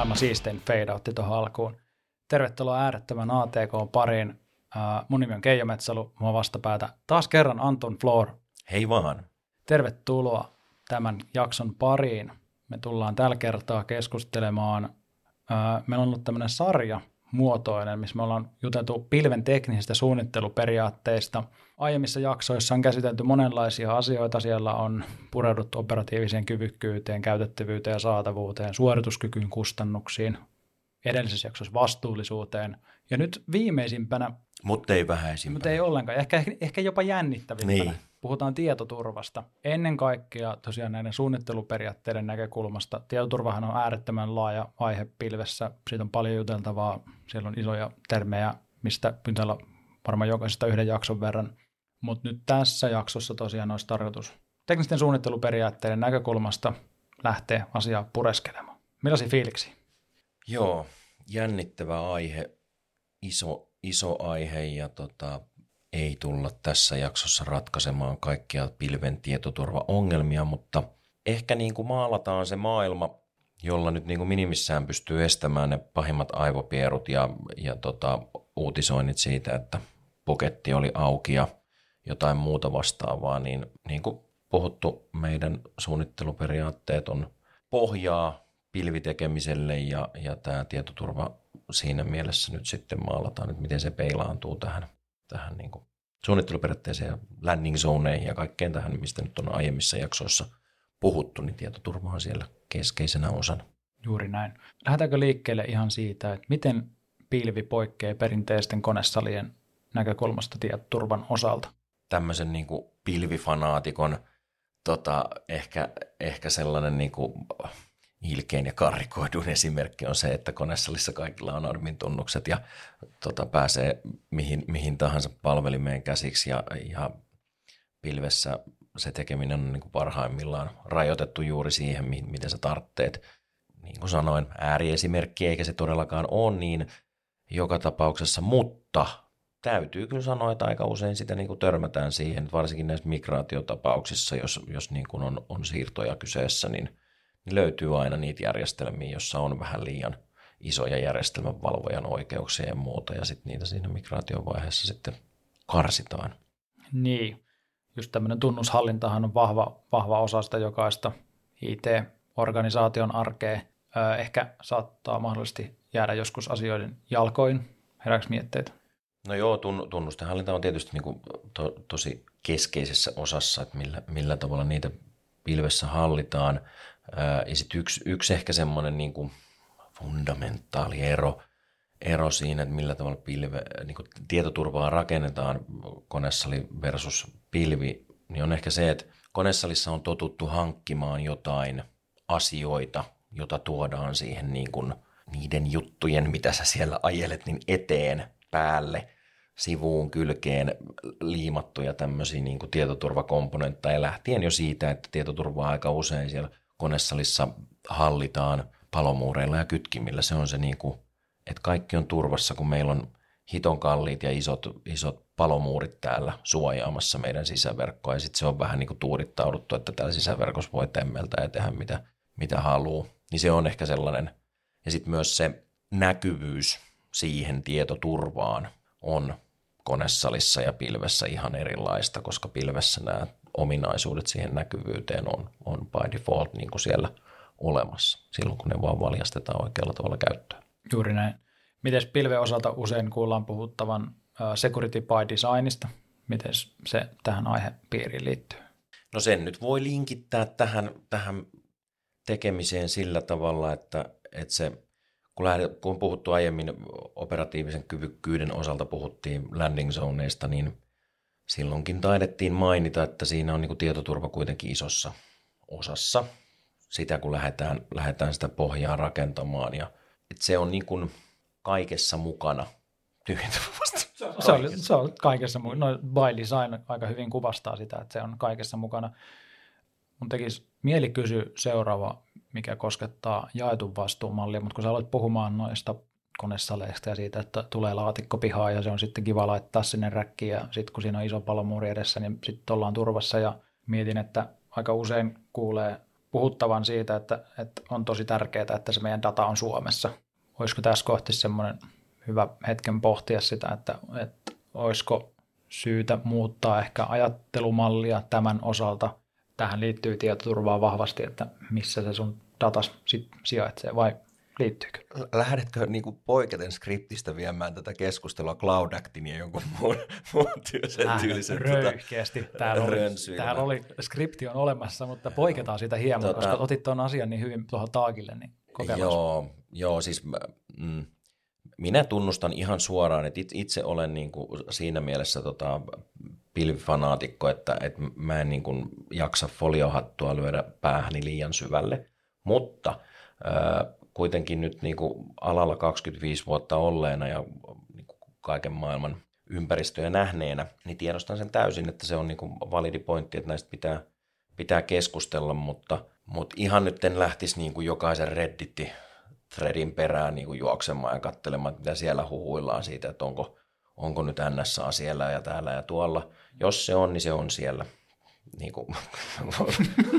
maailman siistein fade tuohon alkuun. Tervetuloa äärettömän ATK pariin. Uh, mun nimi on Keijo Metsalu, mua vastapäätä. Taas kerran Anton Floor. Hei vaan. Tervetuloa tämän jakson pariin. Me tullaan tällä kertaa keskustelemaan. Meillä on ollut tämmöinen sarja muotoinen, missä me ollaan juteltu pilven teknisistä suunnitteluperiaatteista. Aiemmissa jaksoissa on käsitelty monenlaisia asioita. Siellä on pureuduttu operatiiviseen kyvykkyyteen, käytettävyyteen ja saatavuuteen, suorituskykyyn, kustannuksiin, edellisessä jaksossa vastuullisuuteen. Ja nyt viimeisimpänä... Mutta ei vähäisimpänä. Mutta ei ollenkaan. Ehkä, ehkä jopa jännittävimpänä. Niin. Puhutaan tietoturvasta. Ennen kaikkea tosiaan näiden suunnitteluperiaatteiden näkökulmasta. Tietoturvahan on äärettömän laaja aihe pilvessä. Siitä on paljon juteltavaa. Siellä on isoja termejä, mistä pyntellä varmaan jokaisesta yhden jakson verran. Mutta nyt tässä jaksossa tosiaan olisi tarkoitus teknisten suunnitteluperiaatteiden näkökulmasta lähteä asiaa pureskelemaan. Millaisia fiiliksi? Joo, jännittävä aihe, iso, iso aihe ja tota, ei tulla tässä jaksossa ratkaisemaan kaikkia pilven tietoturvaongelmia, mutta ehkä niin kuin maalataan se maailma, jolla nyt niin kuin minimissään pystyy estämään ne pahimmat aivopierut ja, ja tota, uutisoinnit siitä, että poketti oli auki ja jotain muuta vastaavaa, niin, niin kuin puhuttu, meidän suunnitteluperiaatteet on pohjaa pilvitekemiselle ja, ja tämä tietoturva siinä mielessä nyt sitten maalataan, että miten se peilaantuu tähän, tähän niin kuin suunnitteluperiaatteeseen ja landing zoneihin ja kaikkeen tähän, mistä nyt on aiemmissa jaksoissa puhuttu, niin tietoturva on siellä keskeisenä osana. Juuri näin. Lähdetäänkö liikkeelle ihan siitä, että miten pilvi poikkeaa perinteisten konesalien näkökulmasta tietoturvan osalta? Tämmöisen niin kuin pilvifanaatikon tota, ehkä, ehkä sellainen niin kuin ilkein ja karikoidun esimerkki on se, että konesalissa kaikilla on admin tunnukset ja tota, pääsee mihin, mihin tahansa palvelimeen käsiksi ja, ja pilvessä se tekeminen on niin kuin parhaimmillaan rajoitettu juuri siihen, miten sä tarvitset. Niin kuin sanoin, ääriesimerkki eikä se todellakaan ole niin joka tapauksessa, mutta täytyy kyllä sanoa, että aika usein sitä niin kuin törmätään siihen, varsinkin näissä migraatiotapauksissa, jos, jos niin kuin on, on siirtoja kyseessä, niin, niin löytyy aina niitä järjestelmiä, jossa on vähän liian isoja järjestelmän valvojan oikeuksia ja muuta, ja sitten niitä siinä migraatiovaiheessa sitten karsitaan. Niin, just tämmöinen tunnushallintahan on vahva, vahva osa sitä jokaista IT-organisaation arkea. Ehkä saattaa mahdollisesti jäädä joskus asioiden jalkoin. Herääkö mietteitä? No joo, tunnustenhallinta on tietysti niin kuin to, tosi keskeisessä osassa, että millä, millä tavalla niitä pilvessä hallitaan. ja sitten yksi, yksi ehkä semmoinen niin kuin fundamentaali ero, ero siinä, että millä tavalla pilve, niin kuin tietoturvaa rakennetaan konesali versus pilvi, niin on ehkä se, että konesalissa on totuttu hankkimaan jotain asioita, jota tuodaan siihen niin kuin niiden juttujen, mitä sä siellä ajelet, niin eteen päälle sivuun, kylkeen liimattuja tämmöisiä niin kuin tietoturvakomponentteja lähtien jo siitä, että tietoturvaa aika usein siellä konesalissa hallitaan palomuureilla ja kytkimillä. Se on se, niin kuin, että kaikki on turvassa, kun meillä on hiton kalliit ja isot, isot palomuurit täällä suojaamassa meidän sisäverkkoa. Ja sitten se on vähän niin kuin tuurittauduttu, että täällä sisäverkossa voi temmeltä ja tehdä mitä, mitä haluaa. Niin se on ehkä sellainen. Ja sitten myös se näkyvyys siihen tietoturvaan on konesalissa ja pilvessä ihan erilaista, koska pilvessä nämä ominaisuudet siihen näkyvyyteen on, on by default niin kuin siellä olemassa, silloin kun ne vaan valjastetaan oikealla tavalla käyttöön. Juuri näin. Miten pilven osalta usein kuullaan puhuttavan security by designista? Miten se tähän aihepiiriin liittyy? No sen nyt voi linkittää tähän, tähän tekemiseen sillä tavalla, että, että se kun, lähdet, kun puhuttu aiemmin operatiivisen kyvykkyyden osalta puhuttiin landing zoneista, niin silloinkin taidettiin mainita, että siinä on niin tietoturva kuitenkin isossa osassa sitä, kun lähdetään, lähdetään sitä pohjaa rakentamaan. Ja, että se on niin kuin kaikessa mukana. Se on, se on kaikessa mukana. No, by design aika hyvin kuvastaa sitä, että se on kaikessa mukana. Mun tekisi mieli kysyä seuraava mikä koskettaa jaetun vastuumallia, mutta kun sä aloit puhumaan noista konesaleista ja siitä, että tulee laatikko pihaan ja se on sitten kiva laittaa sinne räkkiin ja sitten kun siinä on iso palomuuri edessä, niin sitten ollaan turvassa ja mietin, että aika usein kuulee puhuttavan siitä, että, että on tosi tärkeää, että se meidän data on Suomessa. Olisiko tässä kohti semmoinen hyvä hetken pohtia sitä, että, että olisiko syytä muuttaa ehkä ajattelumallia tämän osalta. Tähän liittyy tietoturvaa vahvasti, että missä se sun datas sit sijaitsee vai liittyykö? Lähdetkö niin kuin poiketen skriptistä viemään tätä keskustelua Cloud Actin ja jonkun muun, muun tyylisen, tyylisen röyhkeästi. Tota, täällä, oli, täällä oli, skripti on olemassa, mutta poiketaan siitä hieman, tota, koska otit tuon asian niin hyvin tuohon taakille, niin Joo, joo, siis mm, minä tunnustan ihan suoraan, että itse olen niin kuin siinä mielessä tota, pilvifanaatikko, että, että mä en niin kuin jaksa foliohattua lyödä päähäni liian syvälle, mutta äh, kuitenkin nyt niin kuin alalla 25 vuotta olleena ja niin kuin kaiken maailman ympäristöjä nähneenä, niin tiedostan sen täysin, että se on niin kuin validi pointti, että näistä pitää, pitää keskustella, mutta, mutta ihan nyt en lähtisi niin kuin jokaisen redditti threadin perään niin kuin juoksemaan ja katselemaan, mitä siellä huhuillaan siitä, että onko, onko nyt NSA siellä ja täällä ja tuolla. Jos se on, niin se on siellä niin kuin,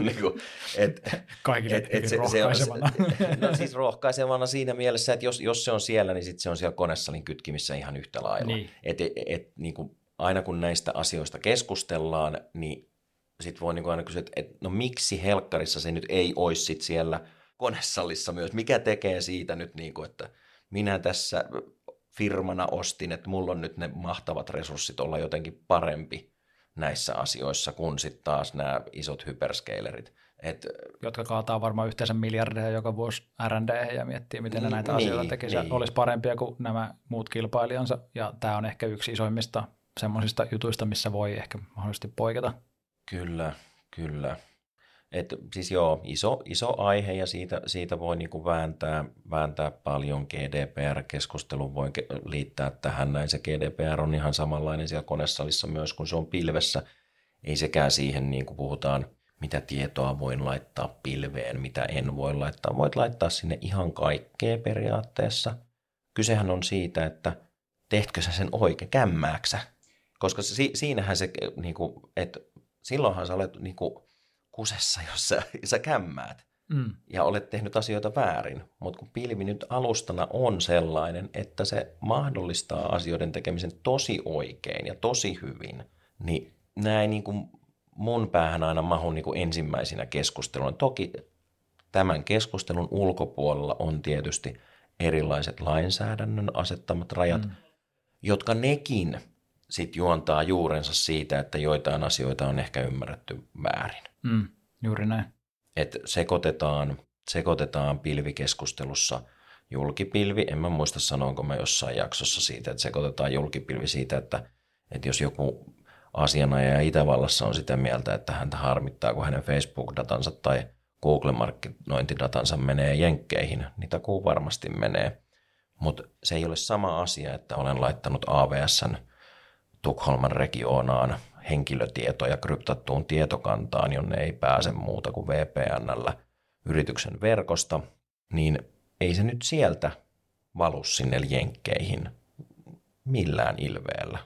niin kuin, et, Kaikille et, et se, rohkaisevana. Se, no siis rohkaisevana siinä mielessä, että jos, jos se on siellä, niin sit se on siellä konesalin kytkimissä ihan yhtä lailla. Niin. Et, et, et, niin kuin, aina kun näistä asioista keskustellaan, niin sitten voi niin kuin aina kysyä, että et, no miksi helkkarissa se nyt ei olisi sit siellä konesalissa myös. Mikä tekee siitä nyt, niin kuin, että minä tässä firmana ostin, että mulla on nyt ne mahtavat resurssit olla jotenkin parempi näissä asioissa kuin sitten taas nämä isot hyperscalerit. Et, Jotka kaataa varmaan yhteensä miljardeja joka vuosi R&D ja miettii, miten ne niin, näitä asioita tekisi. Niin. Olisi parempia kuin nämä muut kilpailijansa. Ja tämä on ehkä yksi isoimmista semmoisista jutuista, missä voi ehkä mahdollisesti poiketa. Kyllä, kyllä. Et siis joo, iso, iso aihe ja siitä, siitä voi niinku vääntää, vääntää paljon. GDPR-keskustelun voi liittää tähän näin. Se GDPR on ihan samanlainen siellä konesalissa myös, kun se on pilvessä. Ei sekään siihen, niin kuin puhutaan, mitä tietoa voin laittaa pilveen, mitä en voi laittaa. Voit laittaa sinne ihan kaikkea periaatteessa. Kysehän on siitä, että tehtkö sä sen oikein, kämmääksä. Koska si, siinähän se, niin kuin, että silloinhan sä olet niin kuin, kusessa, jos sä, sä kämmäät mm. ja olet tehnyt asioita väärin. Mutta kun pilvi nyt alustana on sellainen, että se mahdollistaa asioiden tekemisen tosi oikein ja tosi hyvin, niin näin niin kuin mun päähän aina mahu niin kuin ensimmäisinä keskusteluna. Toki tämän keskustelun ulkopuolella on tietysti erilaiset lainsäädännön asettamat rajat, mm. jotka nekin sitten juontaa juurensa siitä, että joitain asioita on ehkä ymmärretty väärin. Mm, juuri näin. Et sekoitetaan, sekoitetaan pilvikeskustelussa julkipilvi. En mä muista sanoinko mä jossain jaksossa siitä, että sekoitetaan julkipilvi siitä, että, että jos joku asianajaja Itävallassa on sitä mieltä, että häntä harmittaa, kun hänen Facebook-datansa tai Google-markkinointidatansa menee jenkkeihin, niin takuu varmasti menee. Mutta se ei ole sama asia, että olen laittanut AVSn Tukholman regionaan henkilötietoja kryptattuun tietokantaan, jonne ei pääse muuta kuin VPNllä yrityksen verkosta, niin ei se nyt sieltä valu sinne jenkkeihin millään ilveellä.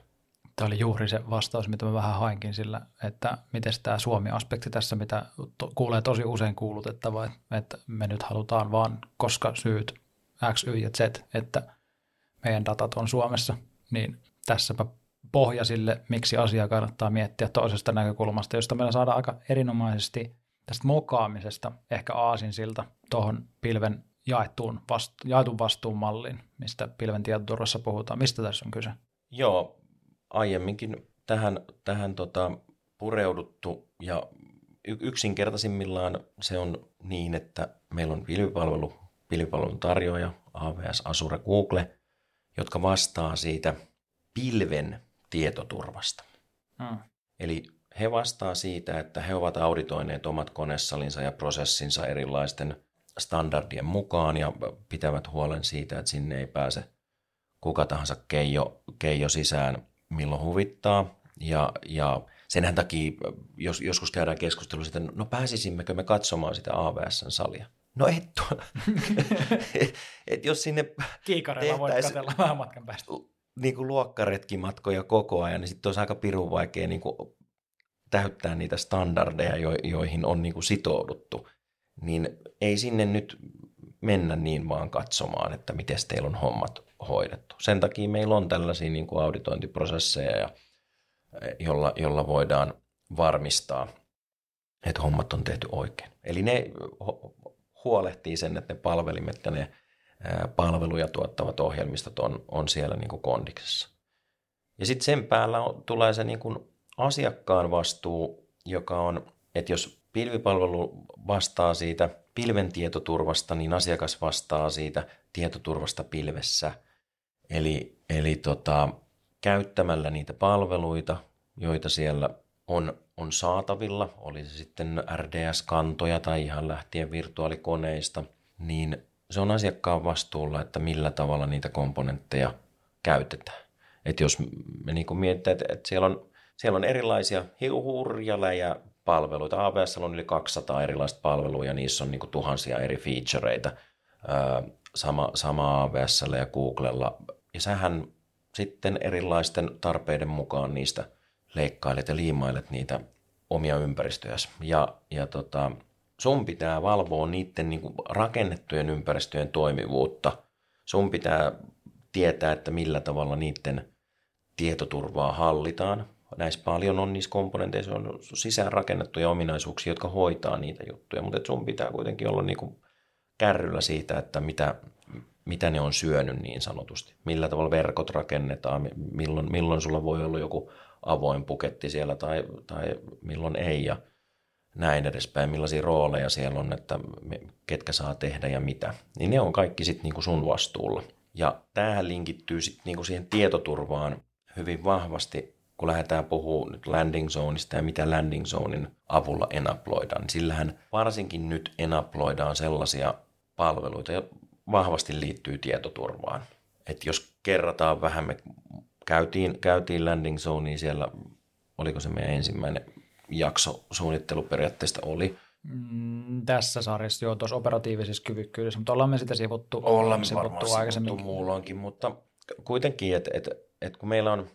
Tämä oli juuri se vastaus, mitä mä vähän hainkin sillä, että miten tämä Suomi-aspekti tässä, mitä to, kuulee tosi usein kuulutettava, että me nyt halutaan vaan, koska syyt X, Y ja Z, että meidän datat on Suomessa, niin tässäpä pohja sille, miksi asiaa kannattaa miettiä toisesta näkökulmasta, josta meillä saadaan aika erinomaisesti tästä mokaamisesta ehkä aasinsilta tuohon pilven jaettuun vastu- jaetun vastuun malliin, mistä pilven tietoturvassa puhutaan. Mistä tässä on kyse? Joo, aiemminkin tähän, tähän tota, pureuduttu ja yksinkertaisimmillaan se on niin, että meillä on pilvipalvelu, pilvipalvelun tarjoaja, AWS, Azure, Google, jotka vastaa siitä pilven tietoturvasta. Hmm. Eli he vastaa siitä, että he ovat auditoineet omat konesalinsa ja prosessinsa erilaisten standardien mukaan ja pitävät huolen siitä, että sinne ei pääse kuka tahansa keijo, keijo sisään milloin huvittaa. Ja, ja senhän takia, jos, joskus käydään keskustelua siitä, no pääsisimmekö me katsomaan sitä AVSn salia. No et et, et jos sinne Kiikareilla voit katsella vähän matkan päästä niin kuin luokkaretkimatkoja koko ajan, niin sitten olisi aika pirun vaikea niin kuin täyttää niitä standardeja, jo, joihin on niin kuin sitouduttu. niin ei sinne nyt mennä niin vaan katsomaan, että miten teillä on hommat hoidettu. Sen takia meillä on tällaisia niin kuin auditointiprosesseja, ja, jolla, jolla voidaan varmistaa, että hommat on tehty oikein. Eli ne huolehtii sen, että ne palvelimet ja ne palveluja tuottavat ohjelmistot on, on siellä niin kuin kondiksessa. Ja sitten sen päällä on, tulee se niin kuin asiakkaan vastuu, joka on, että jos pilvipalvelu vastaa siitä pilven tietoturvasta, niin asiakas vastaa siitä tietoturvasta pilvessä. Eli, eli tota, käyttämällä niitä palveluita, joita siellä on, on saatavilla, oli se sitten RDS-kantoja tai ihan lähtien virtuaalikoneista, niin se on asiakkaan vastuulla, että millä tavalla niitä komponentteja käytetään. Että jos me niin mietitään, että, että siellä, on, siellä on erilaisia hurjaläjä palveluita. AWS on yli 200 erilaista palvelua ja niissä on niin kuin tuhansia eri featureita sama, sama AWS ja Googlella. Ja sähän sitten erilaisten tarpeiden mukaan niistä leikkailet ja liimailet niitä omia ympäristöjä. Ja, ja tota, sun pitää valvoa niiden niin rakennettujen ympäristöjen toimivuutta. Sun pitää tietää, että millä tavalla niiden tietoturvaa hallitaan näissä paljon on niissä komponenteissa on sisään rakennettuja ominaisuuksia, jotka hoitaa niitä juttuja, mutta sun pitää kuitenkin olla niin kuin kärryllä siitä, että mitä, mitä ne on syönyt niin sanotusti. Millä tavalla verkot rakennetaan, milloin, milloin sulla voi olla joku avoin puketti siellä tai, tai milloin ei ja näin edespäin, millaisia rooleja siellä on, että ketkä saa tehdä ja mitä. Niin ne on kaikki sitten niinku sun vastuulla. Ja tämähän linkittyy sitten niinku siihen tietoturvaan hyvin vahvasti kun lähdetään puhumaan nyt landing zoneista ja mitä landing zonein avulla enaploidaan, niin sillähän varsinkin nyt enaploidaan sellaisia palveluita, jotka vahvasti liittyy tietoturvaan. Et jos kerrataan vähän, me käytiin, käytiin landing zoneen siellä, oliko se meidän ensimmäinen jakso suunnitteluperiaatteesta oli. Mm, tässä sarjassa jo tuossa operatiivisessa kyvykkyydessä, mutta ollaan me sitä sivuttu, ollaan sivuttu aikaisemmin. muuloinkin, mutta kuitenkin, että et, et kun meillä on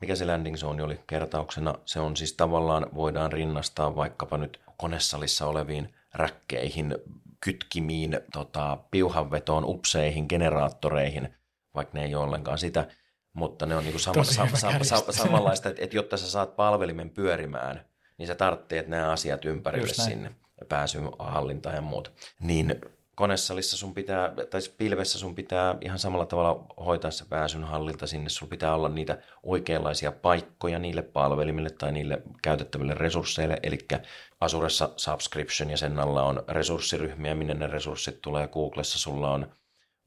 mikä se landing zone oli kertauksena? Se on siis tavallaan, voidaan rinnastaa vaikkapa nyt konesalissa oleviin räkkeihin, kytkimiin, tota, piuhanvetoon, upseihin, generaattoreihin, vaikka ne ei ole ollenkaan sitä, mutta ne on niinku sama, sam, sam, sam, samanlaista, että, että jotta sä saat palvelimen pyörimään, niin sä tarvitset nämä asiat ympärille sinne, pääsyn hallintaan ja muuta. Niin konesalissa sun pitää, tai siis pilvessä sun pitää ihan samalla tavalla hoitaa se pääsyn hallilta sinne. Sun pitää olla niitä oikeanlaisia paikkoja niille palvelimille tai niille käytettäville resursseille. Eli Azuressa subscription ja sen alla on resurssiryhmiä, minne ne resurssit tulee. Googlessa sulla on,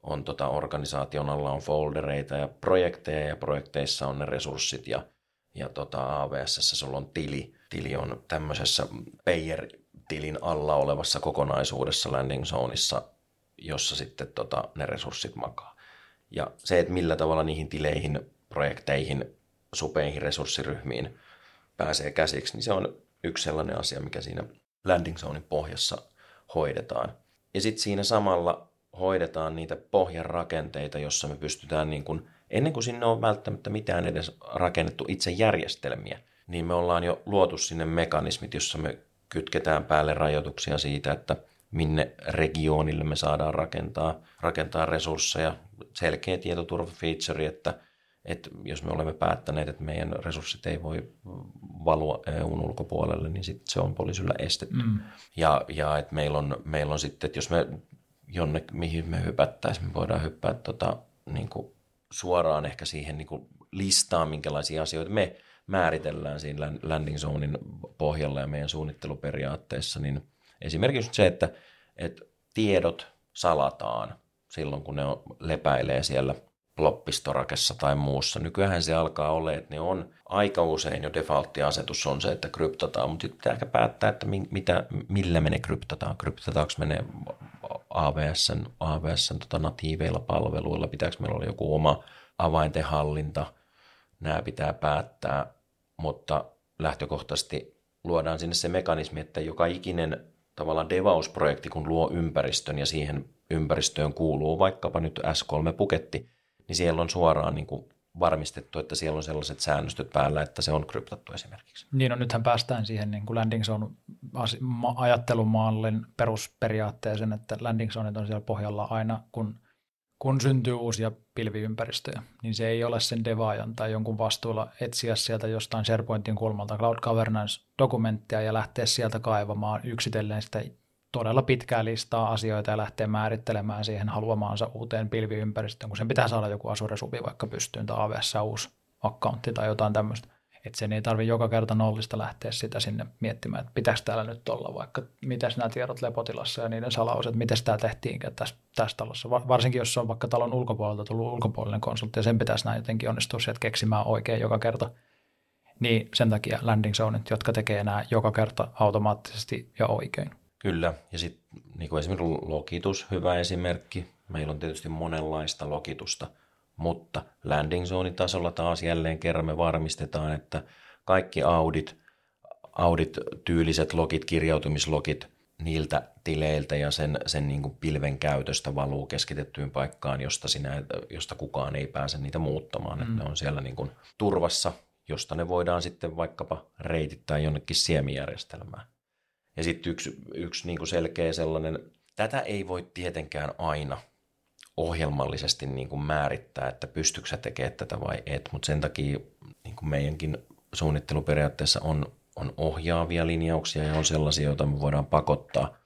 on tota organisaation alla on foldereita ja projekteja ja projekteissa on ne resurssit ja, ja tota AWS sulla on tili. Tili on tämmöisessä payer tilin alla olevassa kokonaisuudessa landing zoneissa, jossa sitten tota, ne resurssit makaa. Ja se, että millä tavalla niihin tileihin, projekteihin, supeihin resurssiryhmiin pääsee käsiksi, niin se on yksi sellainen asia, mikä siinä landing zonein pohjassa hoidetaan. Ja sitten siinä samalla hoidetaan niitä pohjan rakenteita, jossa me pystytään, niin kun, ennen kuin sinne on välttämättä mitään edes rakennettu itse järjestelmiä, niin me ollaan jo luotu sinne mekanismit, jossa me kytketään päälle rajoituksia siitä, että minne regioonille me saadaan rakentaa, rakentaa resursseja. Selkeä tietoturvafeature, että, että jos me olemme päättäneet, että meidän resurssit ei voi valua EUn ulkopuolelle, niin sitten se on poliisilla estetty. Mm. Ja, ja että meillä on, meillä on sitten, että jos me jonne, mihin me hypättäisiin, me voidaan hyppää tota, niin kuin suoraan ehkä siihen niin kuin listaan, minkälaisia asioita me määritellään siinä landing zonein pohjalla ja meidän suunnitteluperiaatteessa, niin esimerkiksi se, että, että tiedot salataan silloin, kun ne on, lepäilee siellä loppistorakessa tai muussa. Nykyään se alkaa olla, että ne on aika usein jo defaultti-asetus on se, että kryptataan, mutta pitää ehkä päättää, että mitä, millä me ne kryptataan. Kryptataanko me ne AWSn, AWSn tota natiiveilla palveluilla, pitääkö meillä olla joku oma avaintenhallinta, nämä pitää päättää mutta lähtökohtaisesti luodaan sinne se mekanismi, että joka ikinen tavallaan devausprojekti, kun luo ympäristön ja siihen ympäristöön kuuluu vaikkapa nyt S3-puketti, niin siellä on suoraan niin kuin varmistettu, että siellä on sellaiset säännöstöt päällä, että se on kryptattu esimerkiksi. Niin, no nythän päästään siihen niin kuin landing zone ajattelumallin perusperiaatteeseen, että landing zoneit on siellä pohjalla aina, kun, kun syntyy uusia pilviympäristöjä, niin se ei ole sen devaajan tai jonkun vastuulla etsiä sieltä jostain SharePointin kulmalta Cloud Governance-dokumenttia ja lähteä sieltä kaivamaan yksitellen sitä todella pitkää listaa asioita ja lähteä määrittelemään siihen haluamaansa uuteen pilviympäristöön, kun sen pitää saada joku Azure Subi vaikka pystyyn tai AWS uusi accountti tai jotain tämmöistä. Että sen ei tarvitse joka kerta nollista lähteä sitä sinne miettimään, että pitäisi täällä nyt olla vaikka, miten nämä tiedot lepotilassa ja niiden salaus, että miten tämä tehtiin tässä, tässä talossa. Varsinkin jos on vaikka talon ulkopuolelta tullut ulkopuolinen konsultti ja sen pitäisi näin jotenkin onnistua sieltä keksimään oikein joka kerta. Niin sen takia landing zoneit, jotka tekee nämä joka kerta automaattisesti ja oikein. Kyllä, ja sitten niin esimerkiksi lokitus, hyvä esimerkki. Meillä on tietysti monenlaista lokitusta, mutta landing zone tasolla taas jälleen kerran me varmistetaan, että kaikki audit, audit-tyyliset logit, kirjautumislogit niiltä tileiltä ja sen, sen niin kuin pilven käytöstä valuu keskitettyyn paikkaan, josta, sinä, josta kukaan ei pääse niitä muuttamaan. Mm. Että ne on siellä niin kuin turvassa, josta ne voidaan sitten vaikkapa reitittää jonnekin siemijärjestelmään. Ja sitten yksi, yksi niin kuin selkeä sellainen, tätä ei voi tietenkään aina ohjelmallisesti niin kuin määrittää, että pystyykö tekemään tätä vai et, mutta sen takia niin kuin meidänkin suunnitteluperiaatteessa on, on ohjaavia linjauksia ja on sellaisia, joita me voidaan pakottaa.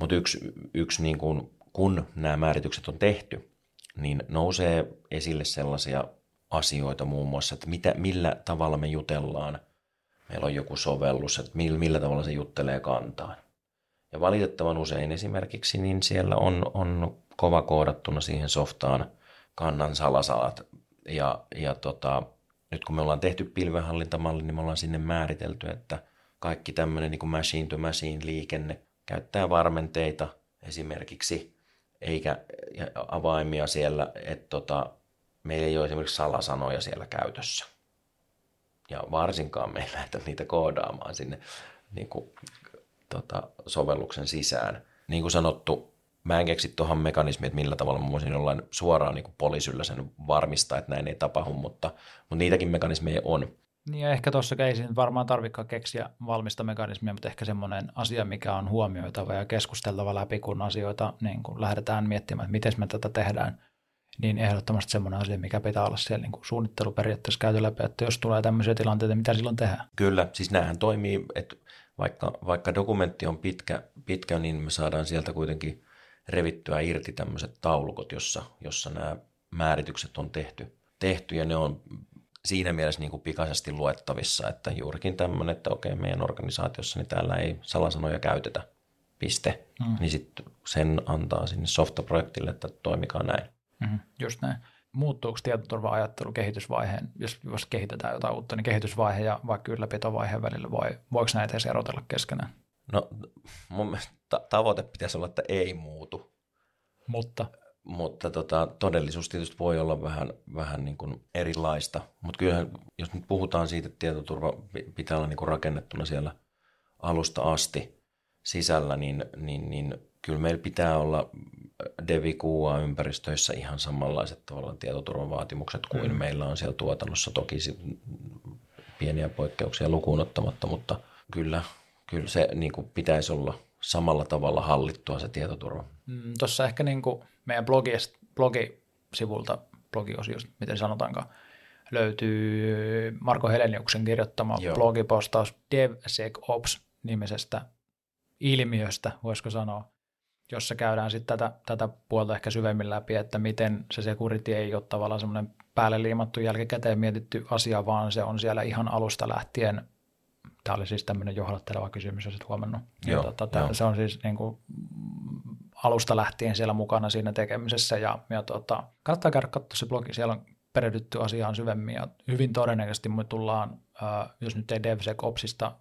Mutta yksi, yksi niin kuin, kun nämä määritykset on tehty, niin nousee esille sellaisia asioita muun muassa, että mitä, millä tavalla me jutellaan – meillä on joku sovellus, että millä, millä tavalla se juttelee kantaan. Ja valitettavan usein esimerkiksi niin siellä on, on kova koodattuna siihen softaan kannan salasalat. Ja, ja tota, nyt kun me ollaan tehty pilvenhallintamalli, niin me ollaan sinne määritelty, että kaikki tämmöinen niin machine to machine liikenne käyttää varmenteita esimerkiksi, eikä avaimia siellä, että tota, meillä ei ole esimerkiksi salasanoja siellä käytössä ja varsinkaan me ei lähdetä niitä koodaamaan sinne niin kuin, tota, sovelluksen sisään. Niin kuin sanottu, mä en keksi tuohon mekanismiin, että millä tavalla mä voisin jollain suoraan niin poliisilla sen varmistaa, että näin ei tapahdu, mutta, mutta niitäkin mekanismeja on. Niin ja ehkä tuossa ei varmaan tarvitsekaan keksiä valmista mekanismia, mutta ehkä semmoinen asia, mikä on huomioitava ja keskusteltava läpi, kun asioita niin kun lähdetään miettimään, että miten me tätä tehdään – niin ehdottomasti semmoinen asia, mikä pitää olla siellä niin kuin suunnitteluperiaatteessa käyty läpi, että jos tulee tämmöisiä tilanteita, mitä silloin tehdään? Kyllä, siis näähän toimii, että vaikka, vaikka dokumentti on pitkä, pitkä, niin me saadaan sieltä kuitenkin revittyä irti tämmöiset taulukot, jossa, jossa nämä määritykset on tehty, tehty ja ne on siinä mielessä niin kuin pikaisesti luettavissa, että juurikin tämmöinen, että okei, meidän organisaatiossa niin täällä ei salasanoja käytetä, piste, mm. niin sitten sen antaa sinne softaprojektille, että toimikaa näin. Mm, just näin. Muuttuuko tietoturva-ajattelu kehitysvaiheen, jos, jos kehitetään jotain uutta, niin kehitysvaihe ja vaikka ylläpitovaiheen välillä, vai voiko näitä edes erotella keskenään? No mun mielestä tavoite pitäisi olla, että ei muutu. Mutta? Mutta tota, todellisuus tietysti voi olla vähän, vähän niin kuin erilaista. Mutta kyllähän, jos nyt puhutaan siitä, että tietoturva pitää olla niin kuin rakennettuna siellä alusta asti sisällä, niin, niin, niin kyllä meillä pitää olla Devi ympäristöissä ihan samanlaiset tavallaan tietoturvavaatimukset kuin mm. meillä on siellä tuotannossa. Toki pieniä poikkeuksia lukuun ottamatta, mutta kyllä, kyllä se niin kuin pitäisi olla samalla tavalla hallittua se tietoturva. Mm, Tuossa ehkä niin kuin meidän blogista, blogisivulta, blogiosiosta, miten sanotaankaan, löytyy Marko Heleniuksen kirjoittama Joo. blogipostaus DevSecOps-nimisestä ilmiöstä, voisiko sanoa, jossa käydään sitten tätä, tätä puolta ehkä syvemmin läpi, että miten se security ei ole tavallaan semmoinen päälle liimattu jälkikäteen mietitty asia, vaan se on siellä ihan alusta lähtien. Tämä oli siis tämmöinen johdatteleva kysymys, jos et huomannut. Joo, tota, jo. Se on siis niin kuin, alusta lähtien siellä mukana siinä tekemisessä ja, ja tota, kannattaa käydä katsoa se blogi, siellä on perehdytty asiaan syvemmin ja hyvin todennäköisesti me tullaan, jos nyt ei DevSecOpsista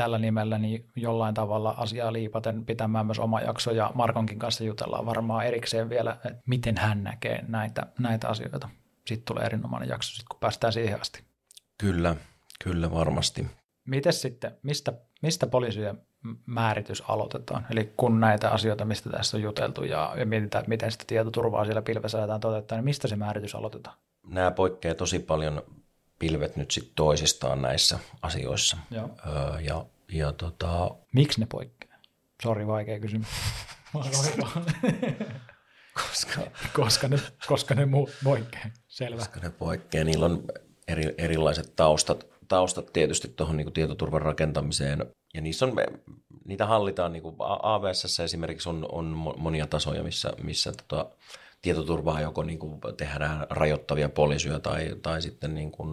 tällä nimellä, niin jollain tavalla asiaa liipaten pitämään myös oma jakso ja Markonkin kanssa jutellaan varmaan erikseen vielä, että miten hän näkee näitä, näitä asioita. Sitten tulee erinomainen jakso, sit kun päästään siihen asti. Kyllä, kyllä varmasti. Miten sitten, mistä, mistä poliisien määritys aloitetaan? Eli kun näitä asioita, mistä tässä on juteltu ja, ja mietitään, että miten sitä tietoturvaa siellä pilvessä aletaan toteuttaa, niin mistä se määritys aloitetaan? nämä poikkeaa tosi paljon pilvet nyt sit toisistaan näissä asioissa. Joo. Öö, ja, ja tota, Miksi ne poikkeaa? Sori, vaikea kysymys. koska, koska, ne, koska ne muut poikkeaa. Selvä. koska ne poikkeaa, niillä on eri, erilaiset taustat, taustat tietysti tuohon niin tietoturvan rakentamiseen. Ja niissä on, niitä hallitaan, niin kuin AWS esimerkiksi on, on monia tasoja, missä, missä tota, tietoturvaa joko niin kuin tehdään rajoittavia poliisyjä tai, tai sitten niin kuin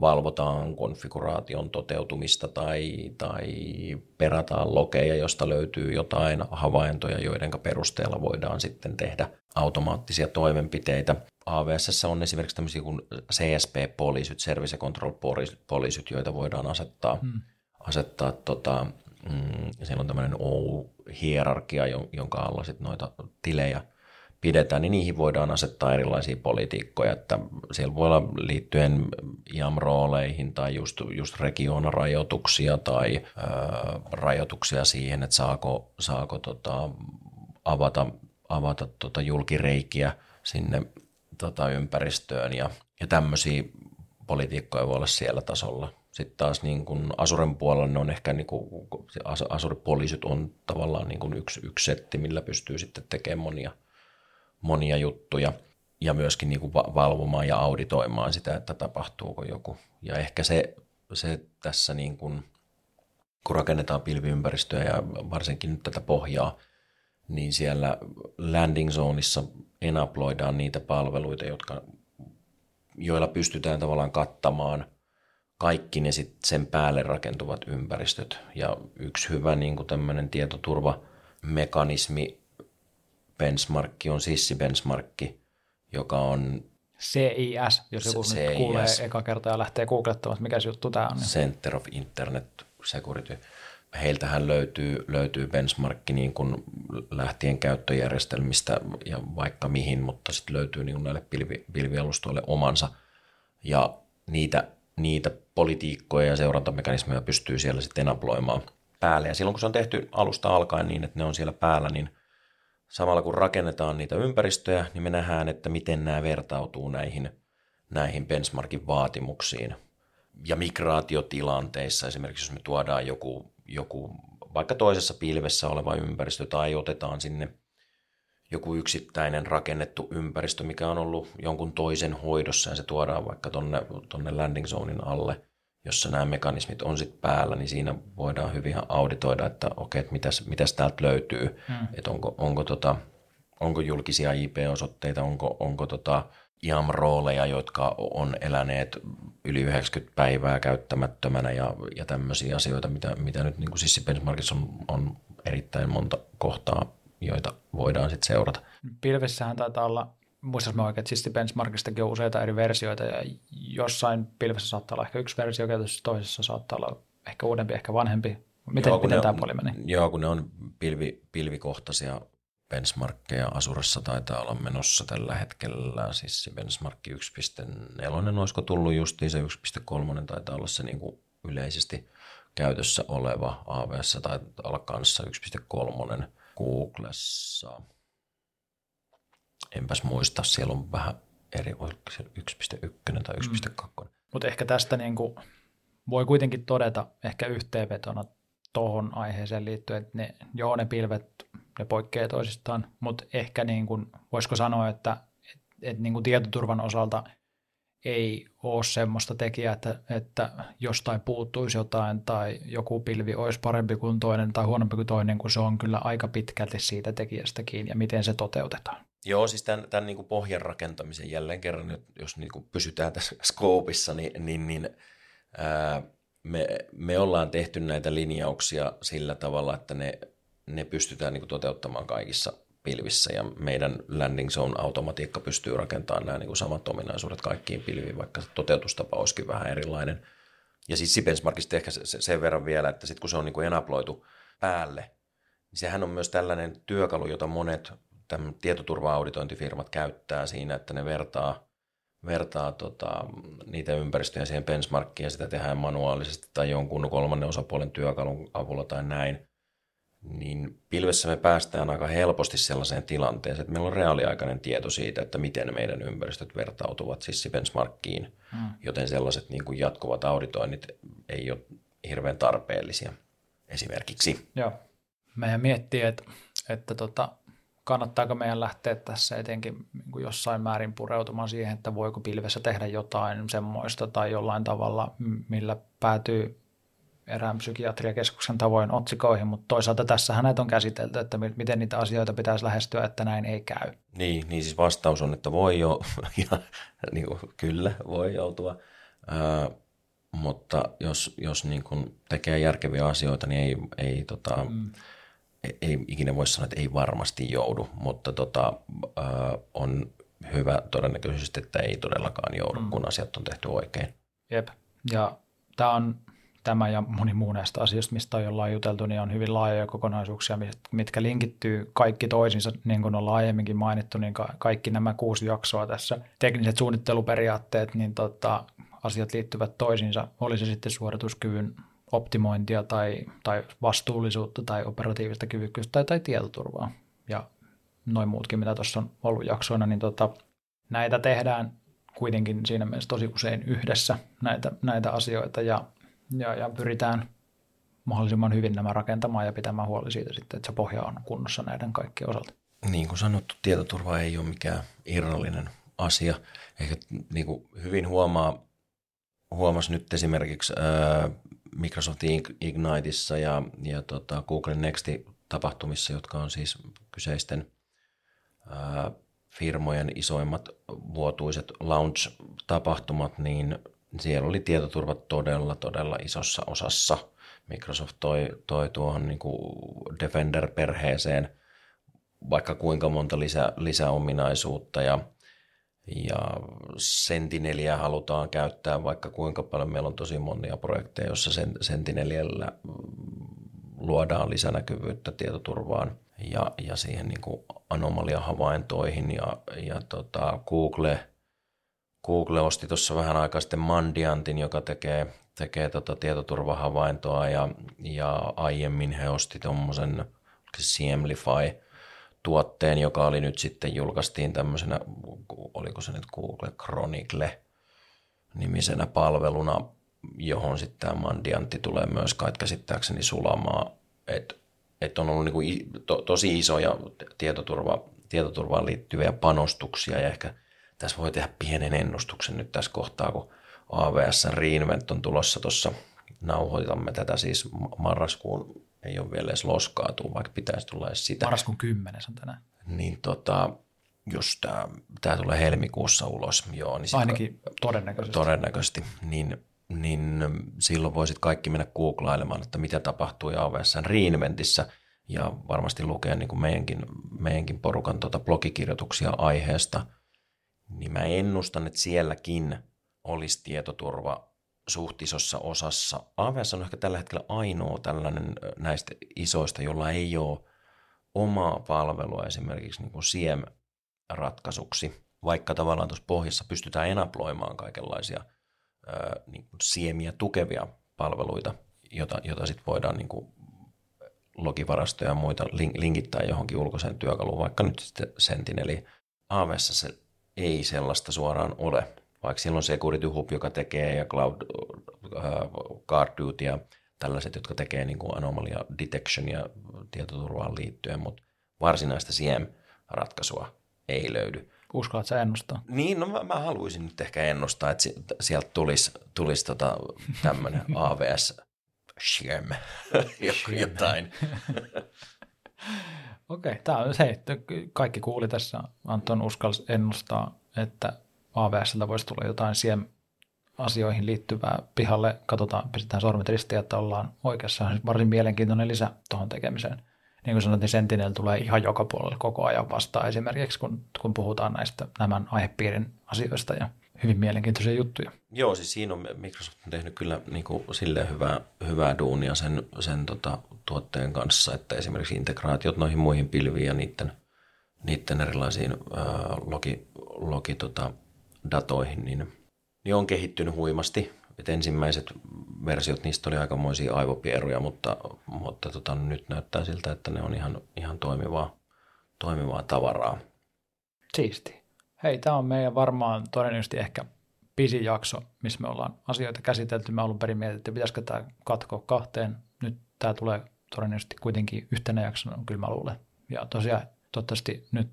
valvotaan konfiguraation toteutumista tai, tai perataan lokeja, josta löytyy jotain havaintoja, joiden perusteella voidaan sitten tehdä automaattisia toimenpiteitä. AWS on esimerkiksi tämmöisiä kuin CSP-poliisyt, Service Control poliisyt, joita voidaan asettaa, hmm. asettaa tota, mm, siellä on tämmöinen O-hierarkia, jonka alla sitten noita tilejä pidetään, niin niihin voidaan asettaa erilaisia politiikkoja, että siellä voi olla liittyen IAM-rooleihin tai just, just regionarajoituksia tai ää, rajoituksia siihen, että saako, saako tota, avata, avata tota julkireikiä sinne tota, ympäristöön ja, ja tämmöisiä politiikkoja voi olla siellä tasolla. Sitten taas niin kuin Asuren puolella ne on ehkä, niin kuin, Asure-poliisit on tavallaan niin kuin yksi, yksi setti, millä pystyy sitten tekemään monia – monia juttuja ja myöskin niin kuin valvomaan ja auditoimaan sitä, että tapahtuuko joku. Ja ehkä se, se tässä, niin kuin, kun rakennetaan pilviympäristöä ja varsinkin nyt tätä pohjaa, niin siellä landing zoneissa enaploidaan niitä palveluita, jotka, joilla pystytään tavallaan kattamaan kaikki ne sit sen päälle rakentuvat ympäristöt. Ja yksi hyvä niin kuin tämmöinen tietoturvamekanismi benchmarkki on Sissi-benchmarkki, joka on CIS, jos joku CIS. nyt kuulee eka kertaa ja lähtee googlettamaan, että mikä se juttu tämä on. Niin. Center of Internet Security. Heiltähän löytyy, löytyy benchmarkki niin kuin lähtien käyttöjärjestelmistä ja vaikka mihin, mutta sitten löytyy niin näille pilvi, pilvialustoille omansa. Ja niitä, niitä politiikkoja ja seurantamekanismeja pystyy siellä sitten enaploimaan päälle. Ja silloin kun se on tehty alusta alkaen niin, että ne on siellä päällä, niin – samalla kun rakennetaan niitä ympäristöjä, niin me nähdään, että miten nämä vertautuu näihin, näihin benchmarkin vaatimuksiin. Ja migraatiotilanteissa esimerkiksi, jos me tuodaan joku, joku vaikka toisessa pilvessä oleva ympäristö tai otetaan sinne joku yksittäinen rakennettu ympäristö, mikä on ollut jonkun toisen hoidossa ja se tuodaan vaikka tonne, tonne landing zonein alle – jossa nämä mekanismit on sitten päällä, niin siinä voidaan hyvin auditoida, että okei, että mitäs, mitäs täältä löytyy, hmm. että onko, onko, tota, onko julkisia IP-osoitteita, onko, onko tota IAM-rooleja, jotka on eläneet yli 90 päivää käyttämättömänä ja, ja tämmöisiä asioita, mitä, mitä nyt niin kuin Sissi Benchmarkissa on, on erittäin monta kohtaa, joita voidaan sitten seurata. Pilvessähän taitaa olla muistas mä oikein, että siis benchmarkistakin on useita eri versioita ja jossain pilvessä saattaa olla ehkä yksi versio käytössä, toisessa saattaa olla ehkä uudempi, ehkä vanhempi. Miten, joo, miten tämä puoli meni? Joo, kun ne on pilvi, pilvikohtaisia benchmarkkeja Asurassa taitaa olla menossa tällä hetkellä, siis se benchmarkki 1.4, olisiko tullut justiin se 1.3 taitaa olla se niin kuin yleisesti käytössä oleva AWS tai olla kanssa 1.3 Googlessa enpäs muista, siellä on vähän eri, 1.1 tai 1.2. Mm. Mutta ehkä tästä niin kuin voi kuitenkin todeta ehkä yhteenvetona tuohon aiheeseen liittyen, että ne, joo, ne pilvet, ne poikkeaa toisistaan, mutta ehkä niin kuin, voisiko sanoa, että et, et niin kuin tietoturvan osalta ei ole semmoista tekijää, että, että jostain puuttuisi jotain tai joku pilvi olisi parempi kuin toinen tai huonompi kuin toinen, kun se on kyllä aika pitkälti siitä tekijästä kiinni ja miten se toteutetaan. Joo, siis tämän, tämän niin kuin pohjan rakentamisen jälleen kerran, jos niin kuin pysytään tässä skoopissa, niin, niin, niin ää, me, me ollaan tehty näitä linjauksia sillä tavalla, että ne, ne pystytään niin kuin toteuttamaan kaikissa pilvissä ja meidän landing zone automatiikka pystyy rakentamaan nämä niin kuin samat ominaisuudet kaikkiin pilviin, vaikka toteutustapa olisikin vähän erilainen. Ja siis benchmarkista ehkä sen verran vielä, että sitten kun se on niin kuin enaploitu päälle, niin sehän on myös tällainen työkalu, jota monet tietoturva-auditointifirmat käyttää siinä, että ne vertaa, vertaa tota, niitä ympäristöjä siihen benchmarkkiin ja sitä tehdään manuaalisesti tai jonkun kolmannen osapuolen työkalun avulla tai näin. niin pilvessä me päästään aika helposti sellaiseen tilanteeseen, että meillä on reaaliaikainen tieto siitä, että miten meidän ympäristöt vertautuvat siis benchmarkkiin, mm. joten sellaiset niin kuin jatkuvat auditoinnit ei ole hirveän tarpeellisia esimerkiksi. Joo. Meidän miettii, että, että tota, kannattaako meidän lähteä tässä etenkin niin kuin jossain määrin pureutumaan siihen, että voiko pilvessä tehdä jotain semmoista tai jollain tavalla, millä päätyy erään psykiatriakeskuksen tavoin otsikoihin, mutta toisaalta tässä näitä on käsitelty, että miten niitä asioita pitäisi lähestyä, että näin ei käy. Niin, niin siis vastaus on, että voi jo, ja niin kuin, kyllä voi joutua, Ää, mutta jos, jos niin kuin tekee järkeviä asioita, niin ei, ei, tota, mm. Ei, ikinä voi sanoa, että ei varmasti joudu, mutta tota, ää, on hyvä todennäköisesti, että ei todellakaan joudu, mm. kun asiat on tehty oikein. Jep, ja tämä on tämä ja moni muu näistä asioista, mistä on jollain juteltu, niin on hyvin laajoja kokonaisuuksia, mitkä linkittyy kaikki toisiinsa, niin kuin ollaan aiemminkin mainittu, niin kaikki nämä kuusi jaksoa tässä, tekniset suunnitteluperiaatteet, niin tota, asiat liittyvät toisiinsa, oli se sitten suorituskyvyn optimointia tai, tai vastuullisuutta tai operatiivista kyvykkyyttä tai, tai tietoturvaa ja noin muutkin, mitä tuossa on ollut jaksoina, niin tota, näitä tehdään kuitenkin siinä mielessä tosi usein yhdessä näitä, näitä asioita ja ja, ja pyritään mahdollisimman hyvin nämä rakentamaan ja pitämään huoli siitä sitten, että se pohja on kunnossa näiden kaikkien osalta. Niin kuin sanottu, tietoturva ei ole mikään irrallinen asia. Ehkä niin kuin hyvin huomaa, huomasi nyt esimerkiksi ää, Microsoft Igniteissa ja, ja tota Google Next-tapahtumissa, jotka on siis kyseisten ää, firmojen isoimmat vuotuiset launch-tapahtumat, niin siellä oli tietoturva todella, todella isossa osassa. Microsoft toi, toi tuohon niin Defender-perheeseen vaikka kuinka monta lisä, lisäominaisuutta ja, ja Sentineliä halutaan käyttää vaikka kuinka paljon. Meillä on tosi monia projekteja, joissa Sentineliellä luodaan lisänäkyvyyttä tietoturvaan ja, ja siihen niin kuin anomalia-havaintoihin ja, ja tota Google – Google osti tuossa vähän aikaa sitten Mandiantin, joka tekee, tekee tota tietoturvahavaintoa ja, ja aiemmin he osti tuommoisen CMLify tuotteen, joka oli nyt sitten julkaistiin tämmöisenä, oliko se nyt Google Chronicle nimisenä palveluna, johon sitten tämä Mandiantti tulee myös kai käsittääkseni sulamaan, että et on ollut niinku to, tosi isoja tietoturva, tietoturvaan liittyviä panostuksia ja ehkä tässä voi tehdä pienen ennustuksen nyt tässä kohtaa, kun AVS Reinvent on tulossa tuossa, nauhoitamme tätä siis marraskuun, ei ole vielä edes loskaatu, vaikka pitäisi tulla edes sitä. Marraskuun 10 on tänään. Niin tota, jos tämä, tämä tulee helmikuussa ulos, joo. Niin Ainakin todennäköisesti. Todennäköisesti, niin, niin silloin voisit kaikki mennä googlailemaan, että mitä tapahtui AVS Reinventissä ja varmasti lukea niin kuin meidänkin, meidänkin porukan tuota blogikirjoituksia aiheesta – niin mä ennustan, että sielläkin olisi tietoturva suht isossa osassa. AWS on ehkä tällä hetkellä ainoa tällainen näistä isoista, jolla ei ole omaa palvelua esimerkiksi niin kuin SIEM-ratkaisuksi, vaikka tavallaan tuossa pohjassa pystytään enaploimaan kaikenlaisia niin kuin siemiä tukevia palveluita, jota, jota sitten voidaan niin kuin logivarastoja ja muita linkittää johonkin ulkoiseen työkaluun, vaikka nyt sitten Sentineli. AWS se ei sellaista suoraan ole, vaikka siellä on Security Hub, joka tekee ja Cloud äh, Guard Duty ja tällaiset, jotka tekee niin kuin anomalia detection ja tietoturvaan liittyen, mutta varsinaista CM-ratkaisua ei löydy. Uskallat sä ennustaa? Niin, no mä, mä haluaisin nyt ehkä ennustaa, että sieltä tulisi, tulisi tota, tämmöinen AVS Shem jotain. Okei, tämä on se, että kaikki kuuli tässä. Anton uskalsi ennustaa, että AVSltä voisi tulla jotain siihen asioihin liittyvää pihalle. Katsotaan, pistetään sormet ristiin, että ollaan oikeassa. Varsin mielenkiintoinen lisä tuohon tekemiseen. Niin kuin sanoit, niin Sentinel tulee ihan joka puolella koko ajan vastaan esimerkiksi, kun, kun puhutaan näistä nämän aihepiirin asioista ja hyvin mielenkiintoisia juttuja. Joo, siis siinä on Microsoft on tehnyt kyllä niin kuin silleen hyvää, hyvää duunia sen, sen tota, tuotteen kanssa, että esimerkiksi integraatiot noihin muihin pilviin ja niiden, niiden erilaisiin logi, logi tota, datoihin, niin, niin on kehittynyt huimasti. Et ensimmäiset versiot, niistä oli aikamoisia aivopieruja, mutta, mutta tota, nyt näyttää siltä, että ne on ihan, ihan toimivaa, toimivaa tavaraa. Siisti. Hei, tämä on meidän varmaan todennäköisesti ehkä pisin jakso, missä me ollaan asioita käsitelty. Me alun perin mietitty, että pitäisikö tämä katkoa kahteen. Nyt tämä tulee todennäköisesti kuitenkin yhtenä jaksona, kyllä mä luulen. Ja tosiaan toivottavasti nyt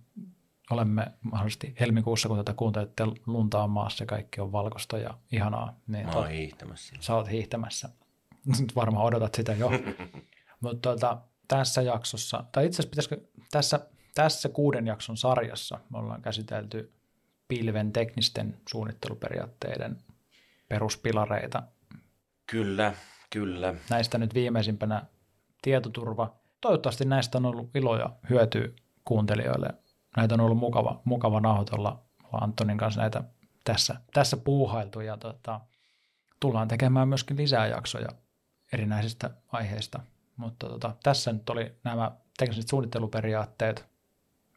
olemme mahdollisesti helmikuussa, kun tätä kuuntelette, lunta on maassa, kaikki on valkoista ja ihanaa. Niin mä oon hiihtämässä. Sä oot hiihtämässä. Nyt varmaan odotat sitä jo. Mutta tuota, tässä jaksossa, tai itse asiassa pitäisikö tässä, tässä kuuden jakson sarjassa me ollaan käsitelty pilven teknisten suunnitteluperiaatteiden peruspilareita. Kyllä, kyllä. Näistä nyt viimeisimpänä tietoturva. Toivottavasti näistä on ollut iloja hyötyä kuuntelijoille. Näitä on ollut mukava, mukava nauhoitella Antonin kanssa näitä tässä, tässä puuhailtu ja tota, tullaan tekemään myöskin lisää jaksoja erinäisistä aiheista. Mutta tota, tässä nyt oli nämä tekniset suunnitteluperiaatteet,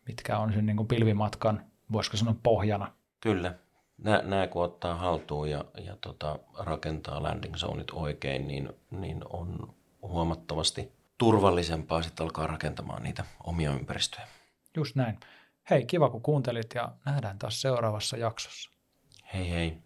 mitkä on sen niin kuin pilvimatkan, voisiko sanoa pohjana. Kyllä. Nämä, nämä kun ottaa haltuun ja, ja tota, rakentaa landing zoneit oikein, niin, niin on huomattavasti turvallisempaa sitten alkaa rakentamaan niitä omia ympäristöjä. Just näin. Hei, kiva kun kuuntelit ja nähdään taas seuraavassa jaksossa. Hei hei.